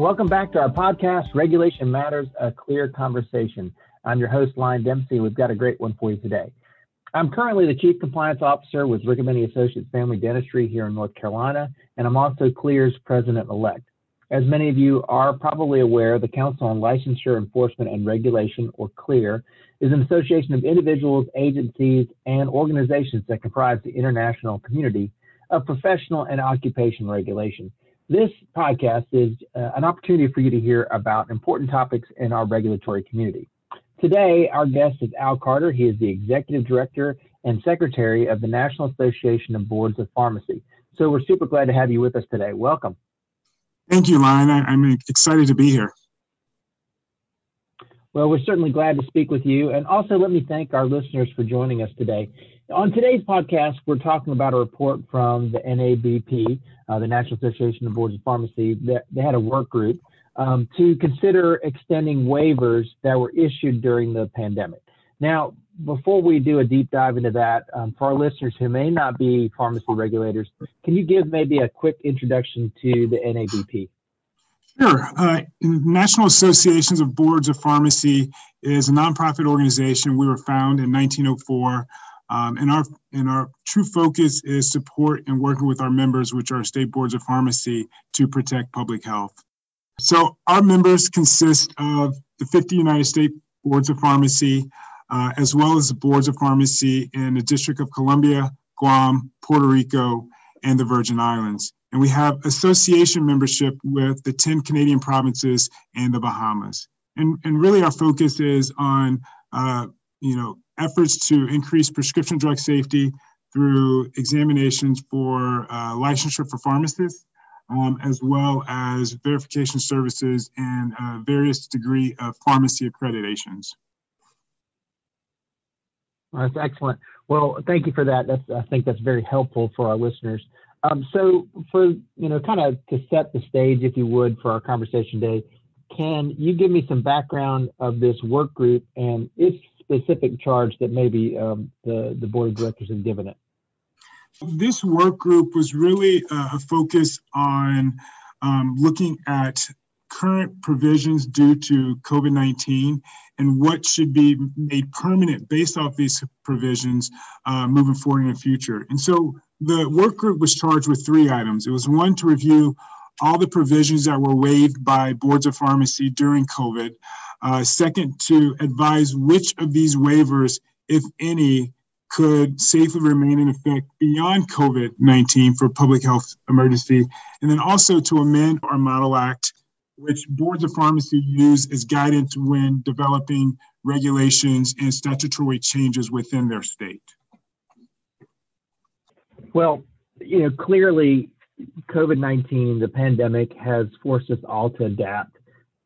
Welcome back to our podcast, Regulation Matters, a clear conversation. I'm your host, Ryan Dempsey. We've got a great one for you today. I'm currently the Chief Compliance Officer with Riccobene Associates Family Dentistry here in North Carolina, and I'm also CLEAR's President-elect. As many of you are probably aware, the Council on Licensure Enforcement and Regulation, or CLEAR, is an association of individuals, agencies, and organizations that comprise the international community of professional and occupational regulation. This podcast is uh, an opportunity for you to hear about important topics in our regulatory community. Today, our guest is Al Carter. He is the Executive Director and Secretary of the National Association of Boards of Pharmacy. So we're super glad to have you with us today. Welcome. Thank you, Ryan. I'm excited to be here. Well, we're certainly glad to speak with you. And also, let me thank our listeners for joining us today. On today's podcast, we're talking about a report from the NABP, uh, the National Association of Boards of Pharmacy. That they had a work group um, to consider extending waivers that were issued during the pandemic. Now, before we do a deep dive into that, um, for our listeners who may not be pharmacy regulators, can you give maybe a quick introduction to the NABP? Sure. Uh, National Associations of Boards of Pharmacy is a nonprofit organization. We were founded in 1904. Um, and our and our true focus is support and working with our members, which are state boards of pharmacy, to protect public health. So our members consist of the 50 United States boards of pharmacy, uh, as well as the boards of pharmacy in the District of Columbia, Guam, Puerto Rico, and the Virgin Islands. And we have association membership with the 10 Canadian provinces and the Bahamas. And, and really our focus is on, uh, you know, efforts to increase prescription drug safety through examinations for uh, licensure for pharmacists, um, as well as verification services and uh, various degree of pharmacy accreditations. That's excellent. Well, thank you for that. That's I think that's very helpful for our listeners. Um, so, for you know, kind of to set the stage, if you would, for our conversation today, can you give me some background of this work group and its specific charge that maybe um, the the board of directors have given it? This work group was really uh, a focus on um, looking at current provisions due to COVID 19 and what should be made permanent based off these provisions uh, moving forward in the future. And so the work group was charged with three items. It was one to review all the provisions that were waived by boards of pharmacy during COVID. Uh, second, to advise which of these waivers, if any, could safely remain in effect beyond COVID 19 for public health emergency. And then also to amend our Model Act which boards of pharmacy use as guidance when developing regulations and statutory changes within their state? Well, you know, clearly COVID 19, the pandemic, has forced us all to adapt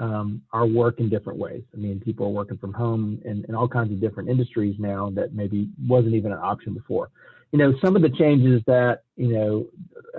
um, our work in different ways. I mean, people are working from home in, in all kinds of different industries now that maybe wasn't even an option before. You know, some of the changes that, you know,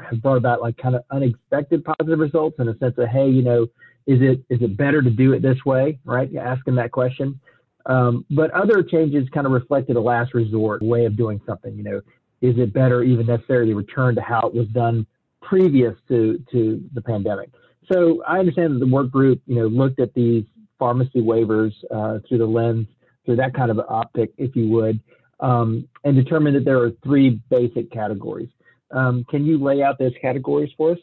have brought about like kind of unexpected positive results in a sense of, hey, you know, is it is it better to do it this way, right? Asking that question. Um, but other changes kind of reflected a last resort way of doing something. You know, is it better even necessarily to return to how it was done previous to to the pandemic? So I understand that the work group, you know, looked at these pharmacy waivers uh, through the lens, through that kind of optic, if you would, um, and determined that there are three basic categories. Um, can you lay out those categories for us?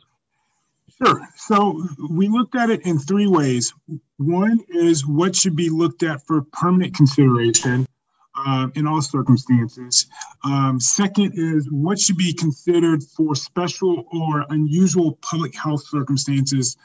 Sure. So we looked at it in three ways. One is what should be looked at for permanent consideration uh, in all circumstances. Um, second is what should be considered for special or unusual public health circumstances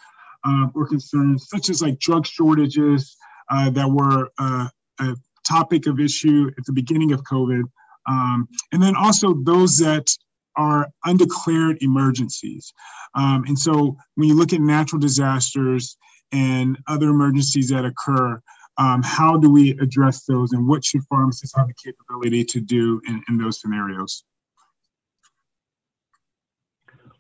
uh, or concerns, such as like drug shortages uh, that were uh, a topic of issue at the beginning of COVID. Um, and then also those that are undeclared emergencies. Um, and so when you look at natural disasters and other emergencies that occur, um, how do we address those and what should pharmacists have the capability to do in, in those scenarios?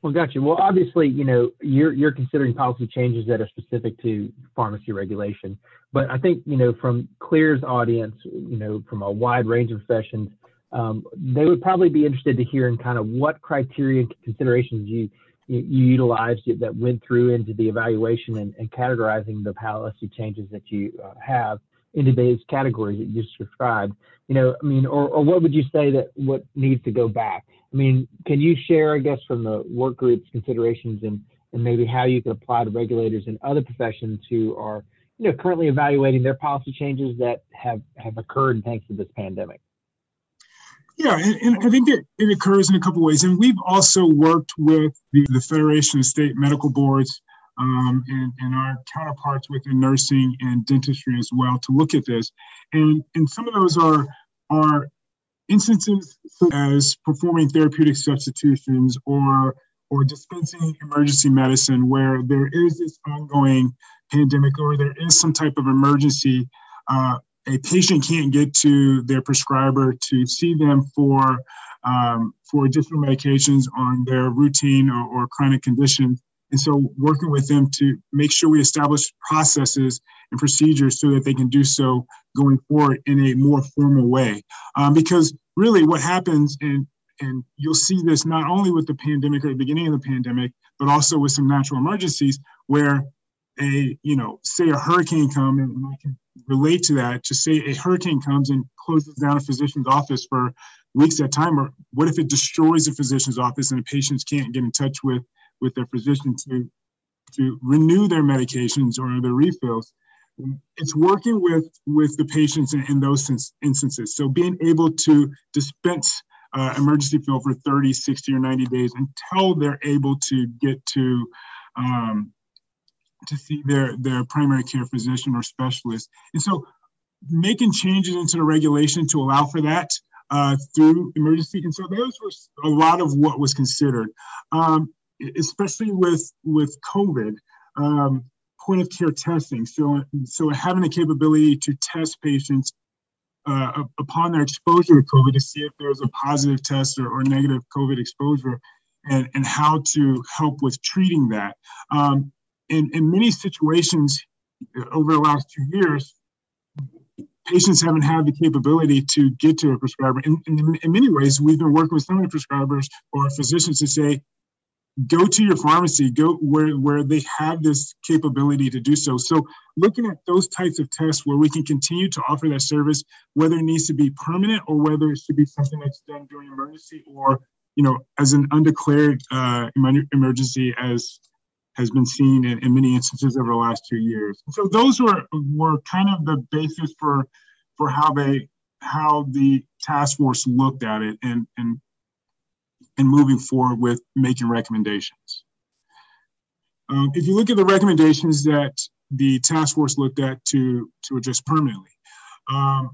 Well, gotcha. Well, obviously, you know, you're you're considering policy changes that are specific to pharmacy regulation, but I think you know from Clear's audience, you know, from a wide range of professions, um, they would probably be interested to hear in kind of what criteria and considerations you you, utilized it that went through into the evaluation and, and categorizing the policy changes that you uh, have into those categories that you just described. You know, I mean, or, or what would you say that what needs to go back? I mean, can you share, I guess, from the work group's considerations and, and maybe how you could apply to regulators and other professions who are, you know, currently evaluating their policy changes that have, have occurred thanks to this pandemic? Yeah, and, and, I think it, it occurs in a couple ways. And we've also worked with the, the Federation of State Medical Boards um, and, and our counterparts within nursing and dentistry as well to look at this. And, and some of those are, are instances as performing therapeutic substitutions or, or dispensing emergency medicine where there is this ongoing pandemic or there is some type of emergency uh, a patient can't get to their prescriber to see them for um, for additional medications on their routine or, or, chronic conditions. And so working with them to make sure we establish processes and procedures so that they can do so going forward in a more formal way. Um, because really what happens, and, and you'll see this not only with the pandemic or the beginning of the pandemic, but also with some natural emergencies where a, you know, say a hurricane comes, and I can relate to that, to say a hurricane comes and closes down a physician's office for weeks at a time, or what if it destroys a physician's office and the patients can't get in touch with, with their physician to, to renew their medications or their refills? It's working with, with the patients in, in those instances. So being able to dispense uh, emergency fill for 30, 60, or 90 days until they're able to get to um, to see their their primary care physician or specialist. And so making changes into the regulation to allow for that uh, through emergency. And so those were a lot of what was considered, um, especially with with COVID. Um, point of care testing. So, so having the capability to test patients uh, upon their exposure to COVID to see if there's a positive test or, or negative COVID exposure and, and how to help with treating that. Um, in, in many situations uh, over the last two years, patients haven't had the capability to get to a prescriber. In, in, many ways, we've been working with of the prescribers or physicians to say, go to your pharmacy, go where, where they have this capability to do so. So looking at those types of tests where we can continue to offer that service, whether it needs to be permanent or whether it should be something that's done during emergency or, you know, as an undeclared uh, emergency as has been seen in, in many instances over the last two years. So those were were kind of the basis for for how they how the task force looked at it and and and moving forward with making recommendations. Um, if you look at the recommendations that the task force looked at to to address permanently, um,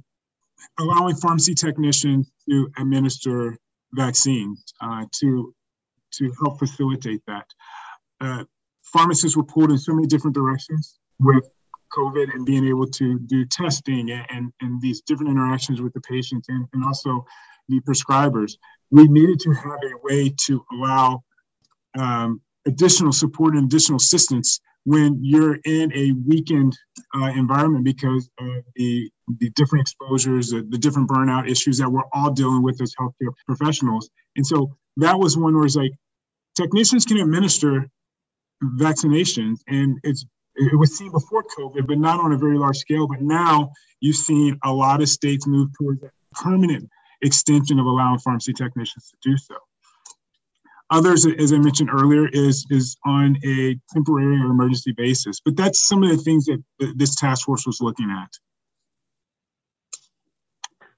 allowing pharmacy technicians to administer vaccines uh, to to help facilitate that. Uh, pharmacists were pulled in so many different directions with COVID and being able to do testing and, and, and these different interactions with the patients and, and also the prescribers. We needed to have a way to allow um, additional support and additional assistance when you're in a weakened uh, environment because of the, the different exposures, the, the, different burnout issues that we're all dealing with as healthcare professionals. And so that was one where it's like technicians can administer vaccinations, and it's it was seen before COVID, but not on a very large scale. But now you've seen a lot of states move towards a permanent extension of allowing pharmacy technicians to do so. Others, as I mentioned earlier, is is on a temporary or emergency basis. But that's some of the things that this task force was looking at.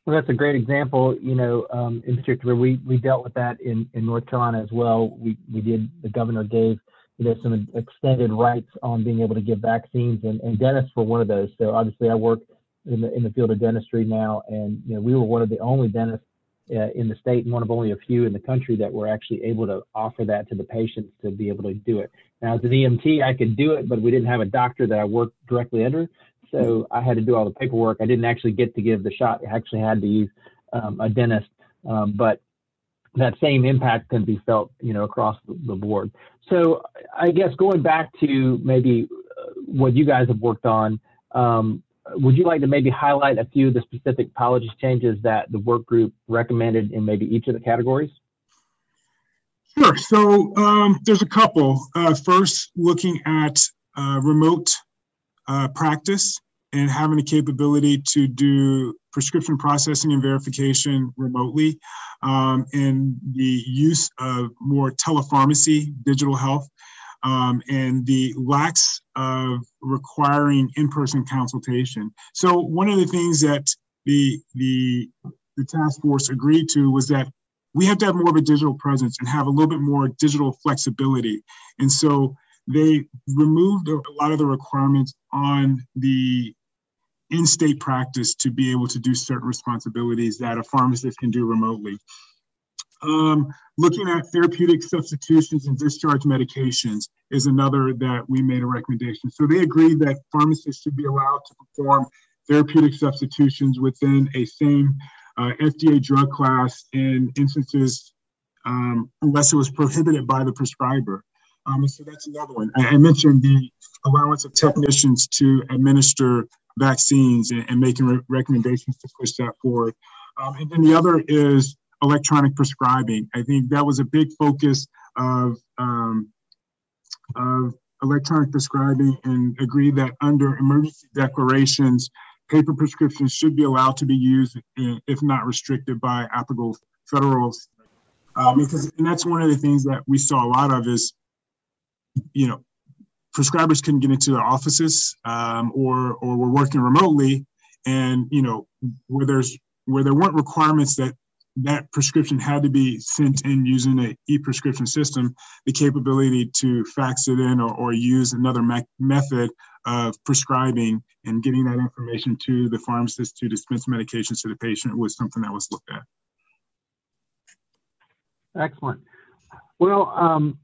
Well, that's a great example. You know, um, in particular, we we dealt with that in in North Carolina as well. We we did. The governor gave there's some extended rights on being able to give vaccines, and, and dentists were one of those. So obviously, I work in the in the field of dentistry now, and you know we were one of the only dentists uh, in the state and one of only a few in the country that were actually able to offer that to the patients to be able to do it. Now, as an EMT, I could do it, but we didn't have a doctor that I worked directly under, so I had to do all the paperwork. I didn't actually get to give the shot. I actually had to use um, a dentist, um, but that same impact can be felt, you know, across the board. So I guess going back to maybe uh, what you guys have worked on, um, would you like to maybe highlight a few of the specific policy changes that the work group recommended in maybe each of the categories? Sure. So um, there's a couple. Uh, first, looking at uh, remote uh, practice and having the capability to do prescription processing and verification remotely, um, and the use of more telepharmacy, digital health, um, and the lacks of requiring in-person consultation. So one of the things that the the the task force agreed to was that we have to have more of a digital presence and have a little bit more digital flexibility. And so they removed a lot of the requirements on the in-state practice to be able to do certain responsibilities that a pharmacist can do remotely. Um, looking at therapeutic substitutions and discharge medications is another that we made a recommendation. So they agreed that pharmacists should be allowed to perform therapeutic substitutions within a same uh, FDA drug class in instances um, unless it was prohibited by the prescriber. Um, so that's another one. I, I, mentioned the allowance of technicians to administer vaccines and, and making re- recommendations to push that forward. Um, and then the other is electronic prescribing. I think that was a big focus of, um, of electronic prescribing and agreed that under emergency declarations, paper prescriptions should be allowed to be used if not restricted by applicable federal um, because and that's one of the things that we saw a lot of is you know prescribers couldn't get into their offices um, or or were working remotely and you know where there's where there weren't requirements that that prescription had to be sent in using an e-prescription system the capability to fax it in or, or use another me- method of prescribing and getting that information to the pharmacist to dispense medications to the patient was something that was looked at. Excellent. Well, um,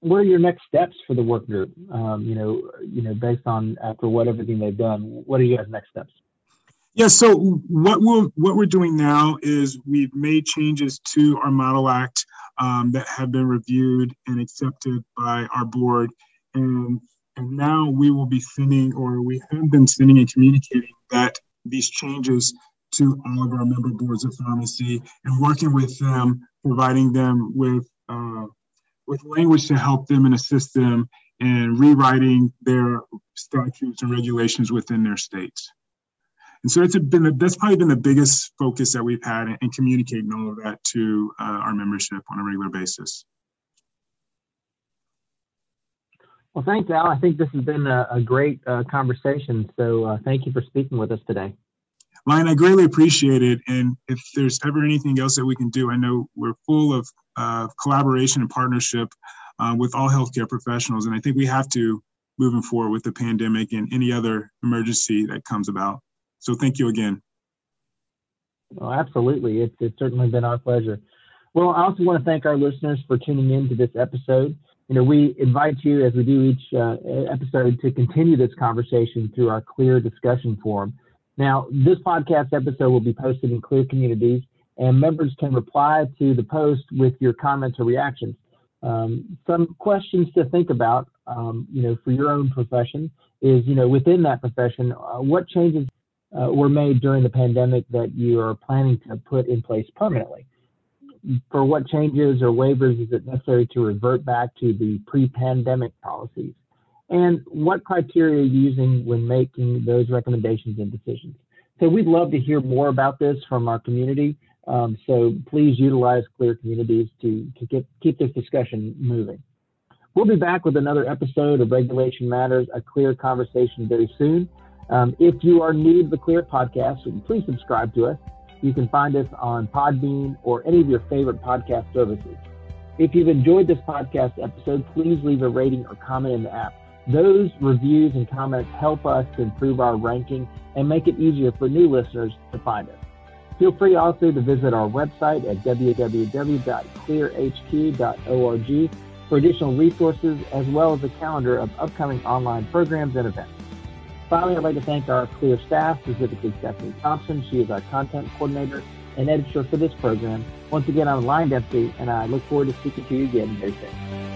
what are your next steps for the work group? Um, you know, you know, based on after what everything they've done, what are you guys' next steps? Yeah, so what we're what we're doing now is we've made changes to our model act um, that have been reviewed and accepted by our board, and and now we will be sending, or we have been sending and communicating that these changes to all of our member boards of pharmacy and working with them, providing them with uh, with language to help them and assist them in rewriting their statutes and regulations within their states. And so it's been that's probably been the biggest focus that we've had in communicating all of that to uh, our membership on a regular basis. Well, thanks, Al. I think this has been a, a great uh, conversation. So uh, thank you for speaking with us today. Ryan, I greatly appreciate it. And if there's ever anything else that we can do, I know we're full of uh, collaboration and partnership uh, with all healthcare professionals. And I think we have to moving forward with the pandemic and any other emergency that comes about. So thank you again. Well, absolutely. It's, it's certainly been our pleasure. Well, I also want to thank our listeners for tuning in to this episode you know, we invite you, as we do each uh, episode, to continue this conversation through our Clear discussion forum. Now, this podcast episode will be posted in Clear Communities, and members can reply to the post with your comments or reactions. Um, some questions to think about, um, you know, for your own profession is, you know, within that profession, uh, what changes uh, were made during the pandemic that you are planning to put in place permanently? for what changes or waivers is it necessary to revert back to the pre-pandemic policies? And what criteria are you using when making those recommendations and decisions? So we'd love to hear more about this from our community. Um, so please utilize Clear Communities to, to get, keep this discussion moving. We'll be back with another episode of Regulation Matters, a clear conversation very soon. Um, if you are new to the Clear podcast, please subscribe to us. You can find us on Podbean or any of your favorite podcast services. If you've enjoyed this podcast episode, please leave a rating or comment in the app. Those reviews and comments help us to improve our ranking and make it easier for new listeners to find us. Feel free also to visit our website at www.clearhq.org for additional resources as well as a calendar of upcoming online programs and events. Finally, I'd like to thank our CLEAR staff, specifically Stephanie Thompson. She is our content coordinator and editor for this program. Once again, I'm Ryan Dempsey, and I look forward to speaking to you again very soon.